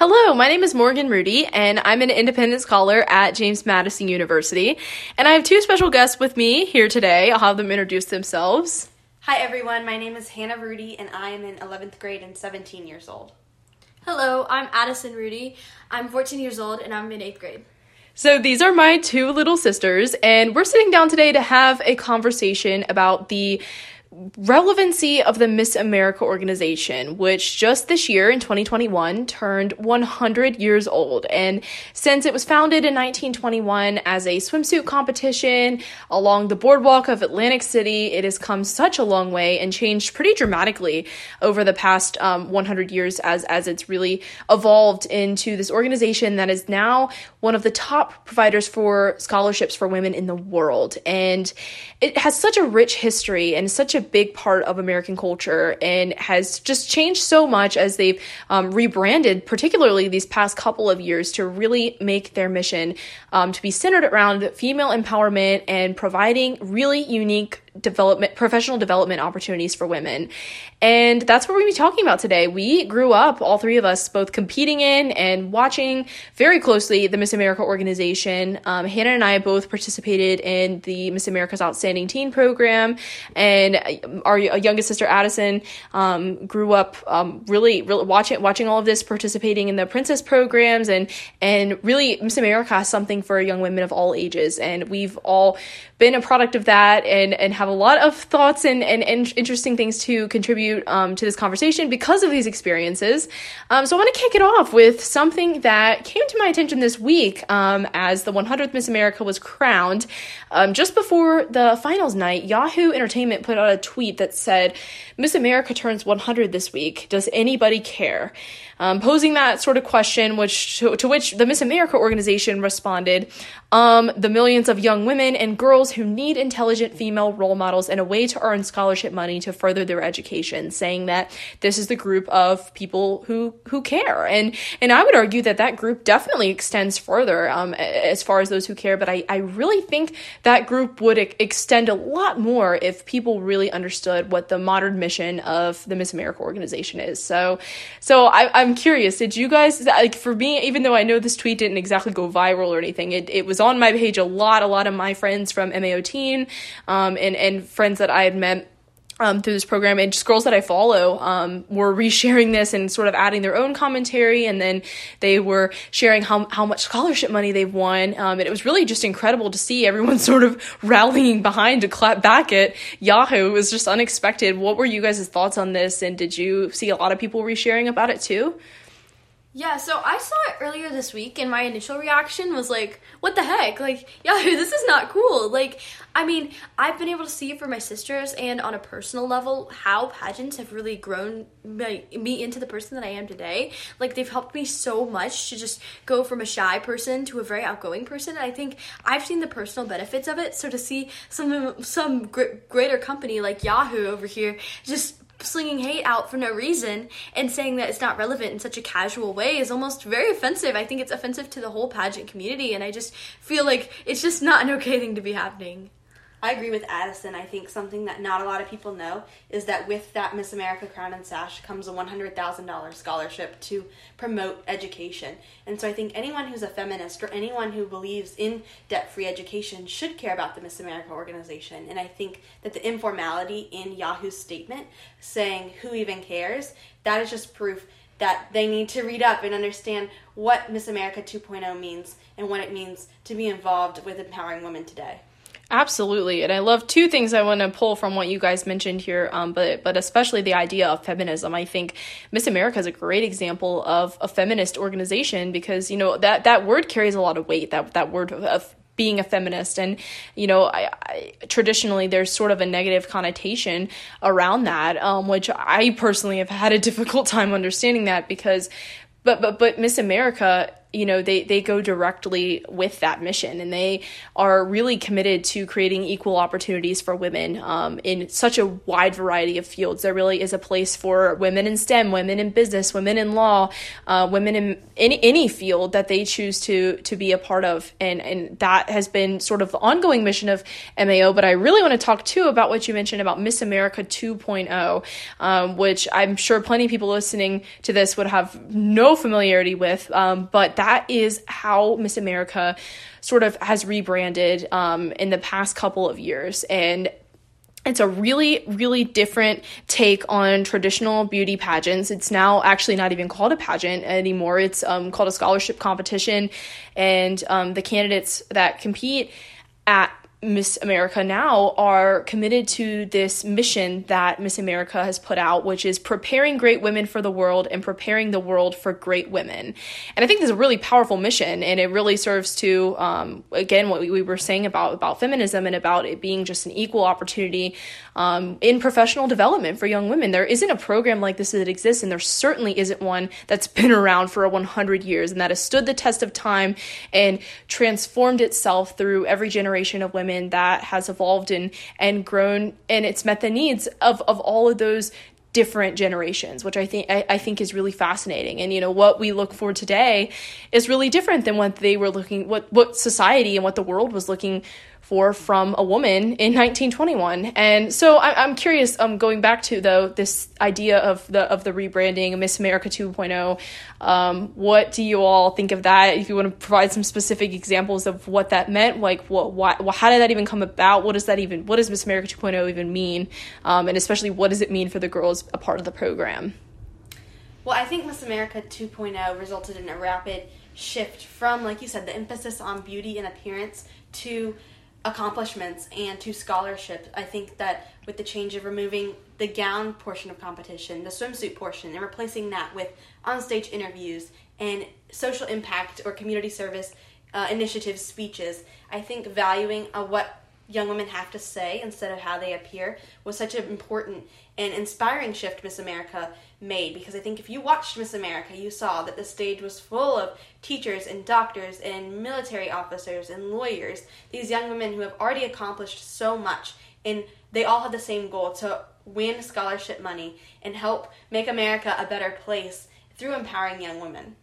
Hello, my name is Morgan Rhudy, and I'm an independent scholar at James Madison University. And I have two special guests with me here today. I'll have them introduce themselves. Hi, everyone. My name is Hannah Rhudy, and I am in 11th grade and 17 years old. Hello, I'm Addison Rhudy. I'm 14 years old, and I'm in 8th grade. So, these are my two little sisters, and we're sitting down today to have a conversation about the relevancy of the Miss America organization, which just this year in 2021 turned 100 years old. And since it was founded in 1921 as a swimsuit competition along the boardwalk of Atlantic City, it has come such a long way and changed pretty dramatically over the past um, 100 years as, as it's really evolved into this organization that is now one of the top providers for scholarships for women in the world. And it has such a rich history and such a big part of American culture and has just changed so much as they've um, rebranded, particularly these past couple of years, to really make their mission um, to be centered around female empowerment and providing really unique development professional development opportunities for women. And that's what we're going to be talking about today. We grew up all three of us both competing in and watching very closely the miss america organization. Um, hannah and i both participated in the miss america's outstanding teen program. And our youngest sister addison um, grew up um, really, really watching watching all of this participating in the princess programs. And and really miss america has something for young women of all ages. And we've all been a product of that and and have a lot of thoughts and, and, and interesting things to contribute um, to this conversation because of these experiences. Um, so I want to kick it off with something that came to my attention this week um, as the 100th Miss America was crowned. Um, just before the finals night, Yahoo Entertainment put out a tweet that said, Miss America turns 100 this week. Does anybody care? Um, posing that sort of question, which to, to, which the Miss America organization responded, um, the millions of young women and girls who need intelligent female role models and a way to earn scholarship money to further their education, saying that this is the group of people who who care, and and I would argue that that group definitely extends further um, as far as those who care, but I I really think that group would extend a lot more if people really understood what the modern mission of the Miss America organization is. So so I, I'm curious, did you guys like for me, even though I know this tweet didn't exactly go viral or anything, it, it was on my page a lot, a lot of my friends from MAO Teen um, and, and friends that I had met um, through this program and just girls that I follow um, were resharing this and sort of adding their own commentary and then they were sharing how, how much scholarship money they've won um, and it was really just incredible to see everyone sort of rallying behind to clap back at Yahoo it was just unexpected what were you guys' thoughts on this and did you see a lot of people resharing about it too? Yeah, so I saw it earlier this week, and my initial reaction was like, "What the heck? Like, yeah, this is not cool." Like, I mean, I've been able to see for my sisters, and on a personal level, how pageants have really grown my, me into the person that I am today. Like, they've helped me so much to just go from a shy person to a very outgoing person. And I think I've seen the personal benefits of it. So to see some some gr- greater company like Yahoo over here just slinging hate out for no reason and saying that it's not relevant in such a casual way is almost very offensive. I think it's offensive to the whole pageant community, and I just feel like it's just not an okay thing to be happening. I agree with Addison. I think something that not a lot of people know is that with that Miss America crown and sash comes a $100,000 scholarship to promote education. And so I think anyone who's a feminist or anyone who believes in debt free education should care about the Miss America organization. And I think that the informality in Yahoo's statement saying who even cares, that is just proof that they need to read up and understand what Miss America 2.0 means and what it means to be involved with empowering women today. Absolutely, and I love two things I want to pull from what you guys mentioned here, um, but but especially the idea of feminism. I think Miss America is a great example of a feminist organization because you know that that word carries a lot of weight. That that word of being a feminist and you know I, I, traditionally there's sort of a negative connotation around that um, which i personally have had a difficult time understanding that because but but but miss america you know they they go directly with that mission. And they are really committed to creating equal opportunities for women um, in such a wide variety of fields. There really is a place for women in stem women in business women in law uh, women in any, any field that they choose to to be a part of. And and that has been sort of the ongoing mission of mao but i really want to talk too about what you mentioned about miss america 2.0 um, which i'm sure plenty of people listening to this would have no familiarity with. Um, but that is how Miss America sort of has rebranded um, in the past couple of years. And it's a really, really different take on traditional beauty pageants. It's now actually not even called a pageant anymore. It's um, called a scholarship competition. And um, the candidates that compete at Miss America now are committed to this mission that Miss America has put out, which is preparing great women for the world and preparing the world for great women. And I think this is a really powerful mission, and it really serves to, um, again, what we, we, were saying about about feminism and about it being just an equal opportunity um, in professional development for young women. There isn't a program like this that exists, and there certainly isn't one that's been around for 100 years and that has stood the test of time and transformed itself through every generation of women that has evolved and and grown and it's met the needs of of all of those different generations, which I think I, I, think is really fascinating. And you know what we look for today is really different than what they were looking what what society and what the world was looking for from a woman in 1921. And so I, am curious, um, going back to though this idea of the of the rebranding, Miss America 2.0. Um, what do you all think of that? If you want to provide some specific examples of what that meant, like what, what, how did that even come about? What does that even, what does Miss America 2.0 even mean? Um, and especially, what does it mean for the girls a part of the program? Well, I think Miss America 2.0 resulted in a rapid shift from, like you said, the emphasis on beauty and appearance to accomplishments and to scholarship. I think that with the change of removing the gown portion of competition, the swimsuit portion, and replacing that with onstage interviews and social impact or community service uh, initiatives, speeches, I think valuing uh, what young women have to say instead of how they appear was such an important and inspiring shift Miss America made because I think if you watched Miss America, you saw that the stage was full of teachers and doctors and military officers and lawyers, these young women who have already accomplished so much and they all have the same goal to win scholarship money and help make America a better place through empowering young women.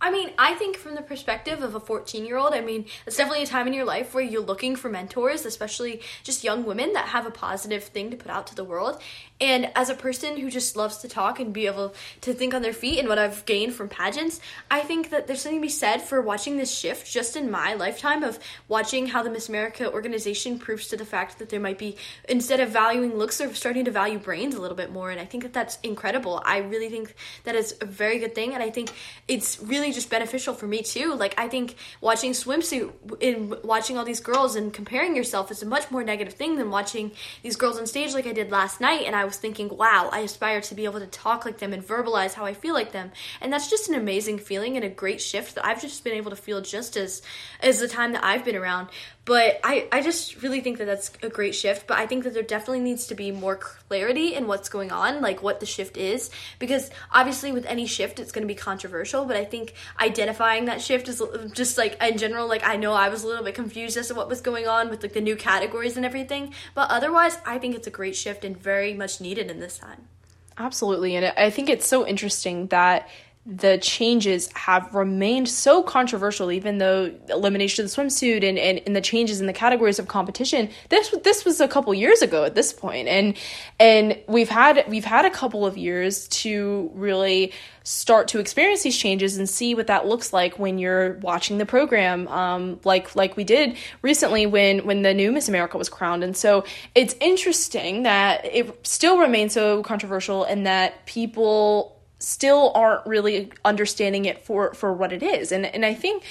I mean, I think from the perspective of a 14 year old, I mean, it's definitely a time in your life where you're looking for mentors, especially just young women that have a positive thing to put out to the world. And as a person who just loves to talk and be able to think on their feet and what I've gained from pageants, I think that there's something to be said for watching this shift just in my lifetime of watching how the Miss America organization proves to the fact that there might be, instead of valuing looks, they're starting to value brains a little bit more. And I think that that's incredible. I really think that is a very good thing. And I think it's really just beneficial for me too. Like, I think watching swimsuit and watching all these girls and comparing yourself is a much more negative thing than watching these girls on stage like I did last night. And I was thinking, wow, I aspire to be able to talk like them and verbalize how I feel like them. And that's just an amazing feeling and a great shift that I've just been able to feel just as as the time that I've been around. But I, I just really think that that's a great shift. But I think that there definitely needs to be more clarity in what's going on, like what the shift is. Because obviously, with any shift, it's going to be controversial. But I think identifying that shift is just like in general, like I know I was a little bit confused as to what was going on with like the new categories and everything. But otherwise, I think it's a great shift and very much needed in this time. Absolutely. And I think it's so interesting that the changes have remained so controversial, even though elimination of the swimsuit and, and, and the changes in the categories of competition. This this was a couple years ago at this point, and and we've had we've had a couple of years to really start to experience these changes and see what that looks like when you're watching the program, um, like like we did recently when when the new Miss America was crowned. And so it's interesting that it still remains so controversial and that people still aren't really understanding it for for what it is. And and i think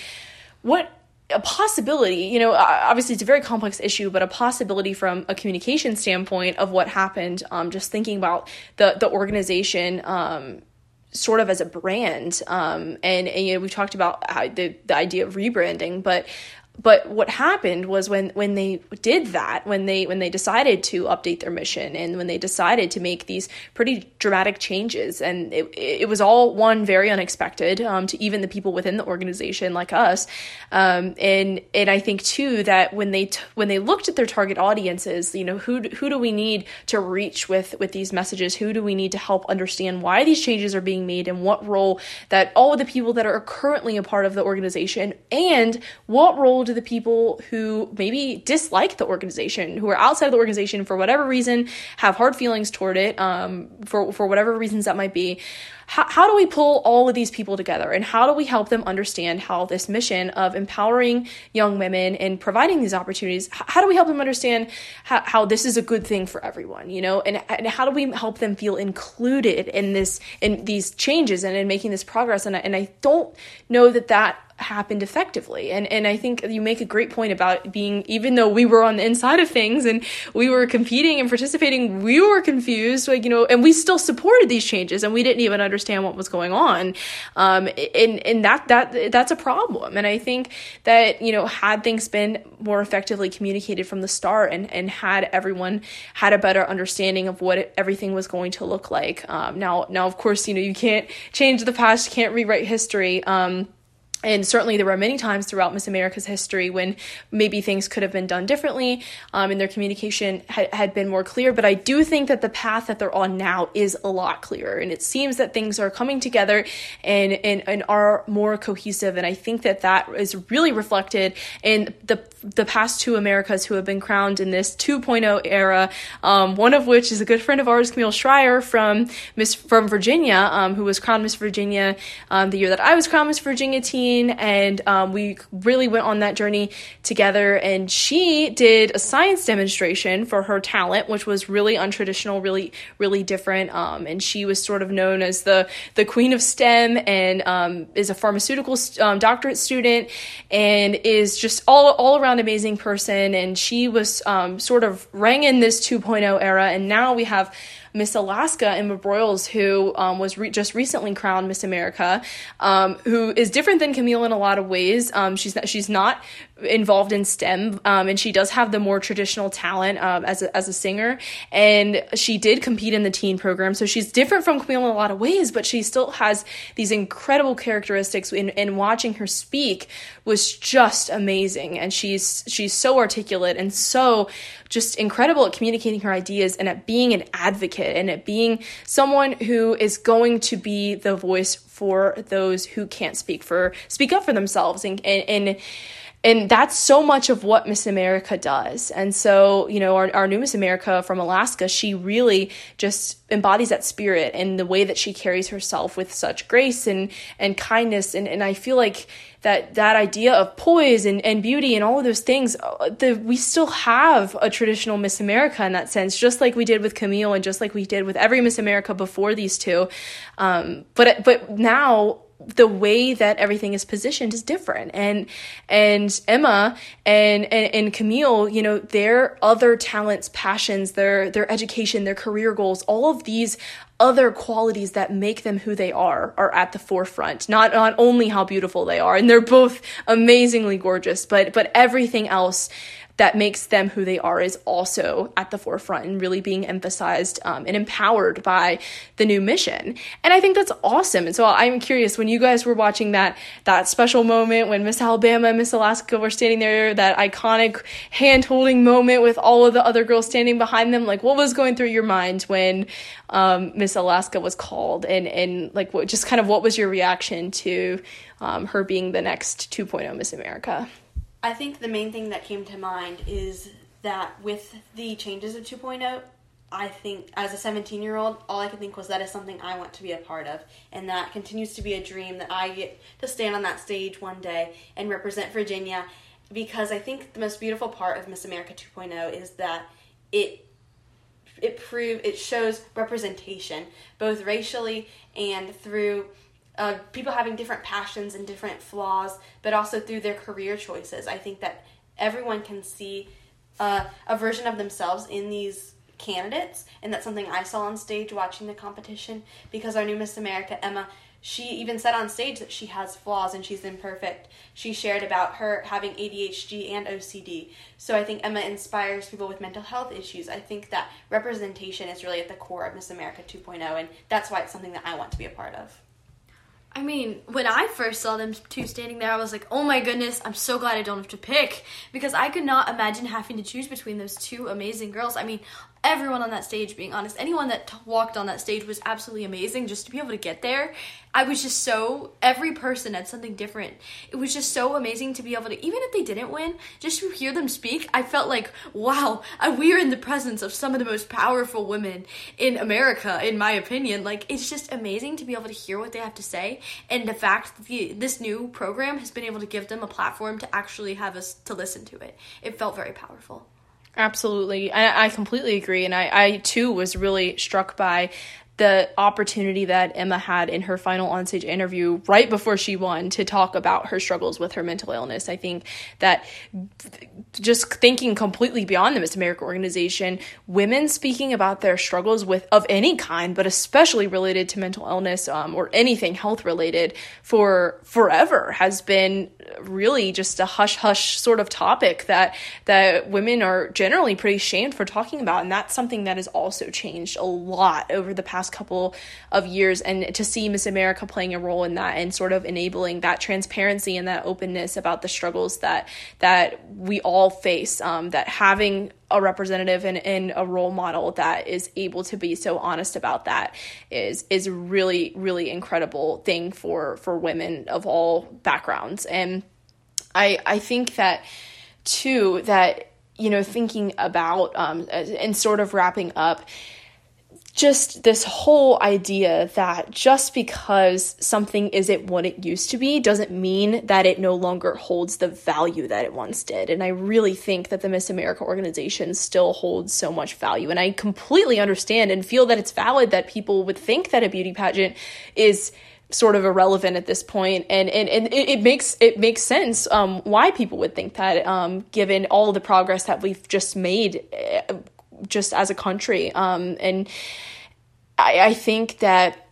what a possibility you know obviously it's a very complex issue but a possibility from a communication standpoint of what happened um, just thinking about the the organization um, sort of as a brand um, and, and, you know we've talked about the, the idea of rebranding but but what happened was when when they did that when they when they decided to update their mission and when they decided to make these pretty dramatic changes and it, it was all one very unexpected um, to even the people within the organization like us. Um, and and I think too that when they t- when they looked at their target audiences you know who who do we need to reach with with these messages? Who do we need to help understand why these changes are being made and what role that all of the people that are currently a part of the organization and what role do the people who maybe dislike the organization, who are outside of the organization for whatever reason, have hard feelings toward it, um, for for whatever reasons that might be. How, how do we pull all of these people together and how do we help them understand how this mission of empowering young women and providing these opportunities how do we help them understand how, how this is a good thing for everyone you know and, and how do we help them feel included in this in these changes and in making this progress and, and i don't know that that happened effectively. And and I think you make a great point about being even though we were on the inside of things and we were competing and participating, we were confused, like you know, and we still supported these changes and we didn't even understand what was going on. Um, and and that that that's a problem. And I think that you know had things been more effectively communicated from the start and and had everyone had a better understanding of what everything was going to look like. Um, now now of course you know you can't change the past, you can't rewrite history. Um, and certainly there were many times throughout miss america's history when maybe things could have been done differently um, and their communication ha- had been more clear. But i do think that the path that they're on now is a lot clearer. And it seems that things are coming together and, and, and are more cohesive. And i think that that is really reflected in the the past two americas who have been crowned in this 2.0 era um, one of which is a good friend of ours camille schrier from miss from virginia um, who was crowned miss virginia um, the year that i was crowned miss virginia and um, we really went on that journey together. And she did a science demonstration for her talent, which was really untraditional, really, really different. Um, and she was sort of known as the the queen of STEM, and um, is a pharmaceutical um, doctorate student, and is just all all around amazing person. And she was um, sort of rang in this 2.0 era, and now we have Miss Alaska Emma Broyles, who um, was re- just recently crowned Miss America, um, who is different than Camille in a lot of ways. Um, she's not, she's not involved in STEM, um, and she does have the more traditional talent um, as a, as a singer. And she did compete in the teen program, so she's different from Camille in a lot of ways, but she still has these incredible characteristics. In, in watching her speak was just amazing, and she's she's so articulate and so just incredible at communicating her ideas and at being an advocate and it being someone who is going to be the voice for those who can't speak for speak up for themselves and and, and and that's so much of what Miss America does. And so, you know, our, our new Miss America from Alaska, she really just embodies that spirit and the way that she carries herself with such grace and and kindness. And and I feel like that that idea of poise and, and beauty and all of those things, uh, the, we still have a traditional Miss America in that sense, just like we did with Camille and just like we did with every Miss America before these two. Um, but but now the way that everything is positioned is different. And and emma and, and and camille you know their other talents passions their their education their career goals all of these other qualities that make them who they are are at the forefront. Not not only how beautiful they are and they're both amazingly gorgeous but but everything else that makes them who they are is also at the forefront and really being emphasized um, and empowered by the new mission. And I think that's awesome. And so I'm curious when you guys were watching that that special moment when Miss Alabama and Miss Alaska were standing there, that iconic hand holding moment with all of the other girls standing behind them. Like, what was going through your mind when um, Miss Alaska was called, and and like what just kind of what was your reaction to um, her being the next 2.0 Miss America? I think the main thing that came to mind is that with the changes of 2.0, I think as a 17 year old, all I could think was that is something I want to be a part of. And that continues to be a dream that I get to stand on that stage one day and represent Virginia. Because I think the most beautiful part of Miss America 2.0 is that it it prove it shows representation both racially and through uh, people having different passions and different flaws, but also through their career choices. I think that everyone can see uh, a version of themselves in these candidates, and that's something I saw on stage watching the competition because our new Miss America, Emma, she even said on stage that she has flaws and she's imperfect. She shared about her having ADHD and OCD. So I think Emma inspires people with mental health issues. I think that representation is really at the core of Miss America 2.0, and that's why it's something that I want to be a part of. I mean, when I first saw them two standing there, I was like, oh my goodness, I'm so glad I don't have to pick. Because I could not imagine having to choose between those two amazing girls. I mean, everyone on that stage, being honest, anyone that t- walked on that stage was absolutely amazing just to be able to get there. I was just so, every person had something different. It was just so amazing to be able to, even if they didn't win, just to hear them speak, I felt like, wow, uh, we are in the presence of some of the most powerful women in America, in my opinion. Like, it's just amazing to be able to hear what they have to say. And the fact that the, this new program has been able to give them a platform to actually have us to listen to it. It felt very powerful. Absolutely. I, I completely agree. And I, I too was really struck by the opportunity that Emma had in her final onstage interview right before she won to talk about her struggles with her mental illness. I think that just thinking completely beyond the Miss America organization, women speaking about their struggles with of any kind, but especially related to mental illness um, or anything health related for forever has been really just a hush hush sort of topic that that women are generally pretty shamed for talking about, and that's something that has also changed a lot over the past couple of years. And to see Miss America playing a role in that and sort of enabling that transparency and that openness about the struggles that that we all face, um, that having a representative and, and a role model that is able to be so honest about that is is a really really incredible thing for for women of all backgrounds and i i think that too that you know thinking about um and sort of wrapping up just this whole idea that just because something isn't what it used to be doesn't mean that it no longer holds the value that it once did. And I really think that the Miss America organization still holds so much value. And I completely understand and feel that it's valid that people would think that a beauty pageant is sort of irrelevant at this point and and, and it, it makes it makes sense um, why people would think that um, given all the progress that we've just made uh, just as a country. Um, and I, I think that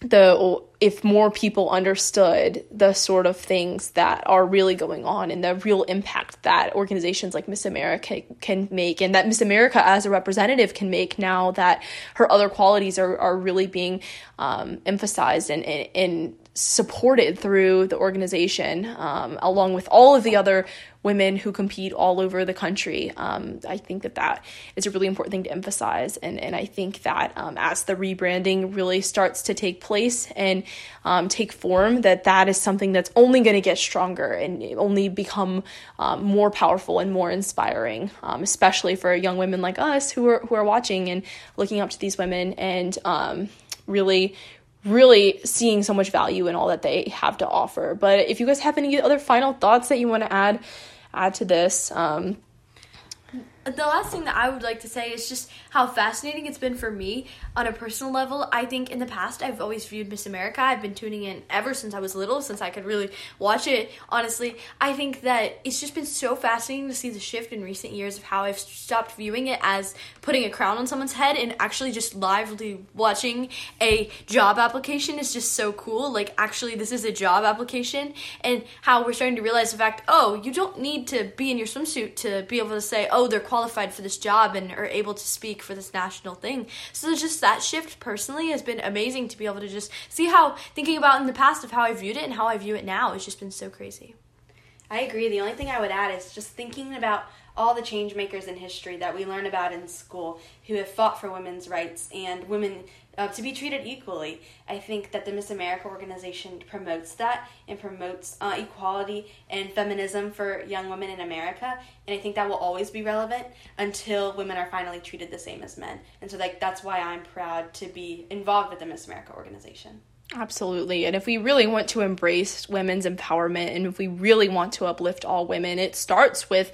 the if more people understood the sort of things that are really going on and the real impact that organizations like Miss America can make and that Miss America as a representative can make now that her other qualities are, are really being um, emphasized and, and, and supported through the organization, um, along with all of the other women who compete all over the country. Um, I think that that is a really important thing to emphasize. And, and I think that um, as the rebranding really starts to take place and um, take form, that that is something that's only going to get stronger and only become um, more powerful and more inspiring, um, especially for young women like us who are, who are watching and looking up to these women and really really seeing so much value in all that they have to offer. But if you guys have any other final thoughts that you want to add add to this, um, the last thing that I would like to say is just how fascinating it's been for me on a personal level. I think in the past I've always viewed Miss America. I've been tuning in ever since I was little, since I could really watch it. Honestly, I think that it's just been so fascinating to see the shift in recent years of how I've stopped viewing it as putting a crown on someone's head and actually just lively watching a job application is just so cool. Like actually this is a job application and how we're starting to realize the fact, oh, you don't need to be in your swimsuit to be able to say, oh, they're qualified for this job and are able to speak for this national thing. So just that shift personally has been amazing to be able to just see how thinking about in the past of how I viewed it and how I view it now has just been so crazy. I agree. The only thing I would add is just thinking about all the change makers in history that we learn about in school who have fought for women's rights and women uh, to be treated equally. I think that the Miss America organization promotes that and promotes uh, equality and feminism for young women in America, and I think that will always be relevant until women are finally treated the same as men. And so, like, that's why I'm proud to be involved with the Miss America organization. Absolutely. And if we really want to embrace women's empowerment and if we really want to uplift all women, it starts with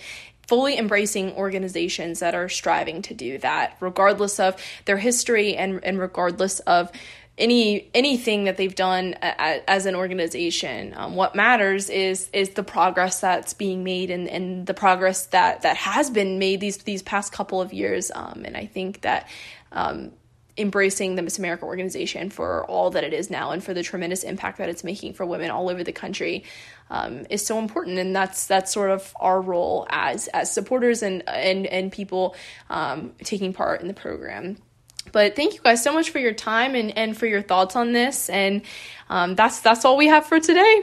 fully embracing organizations that are striving to do that, regardless of their history and, and regardless of any anything that they've done as an organization. Um, what matters is is the progress that's being made and, and the progress that that has been made these these past couple of years. Um, and I think that um, embracing the Miss America organization for all that it is now and for the tremendous impact that it's making for women all over the country um, is so important, and that's that's sort of our role as as supporters and and and people um, taking part in the program. But thank you guys so much for your time and, and for your thoughts on this. And um, that's that's all we have for today.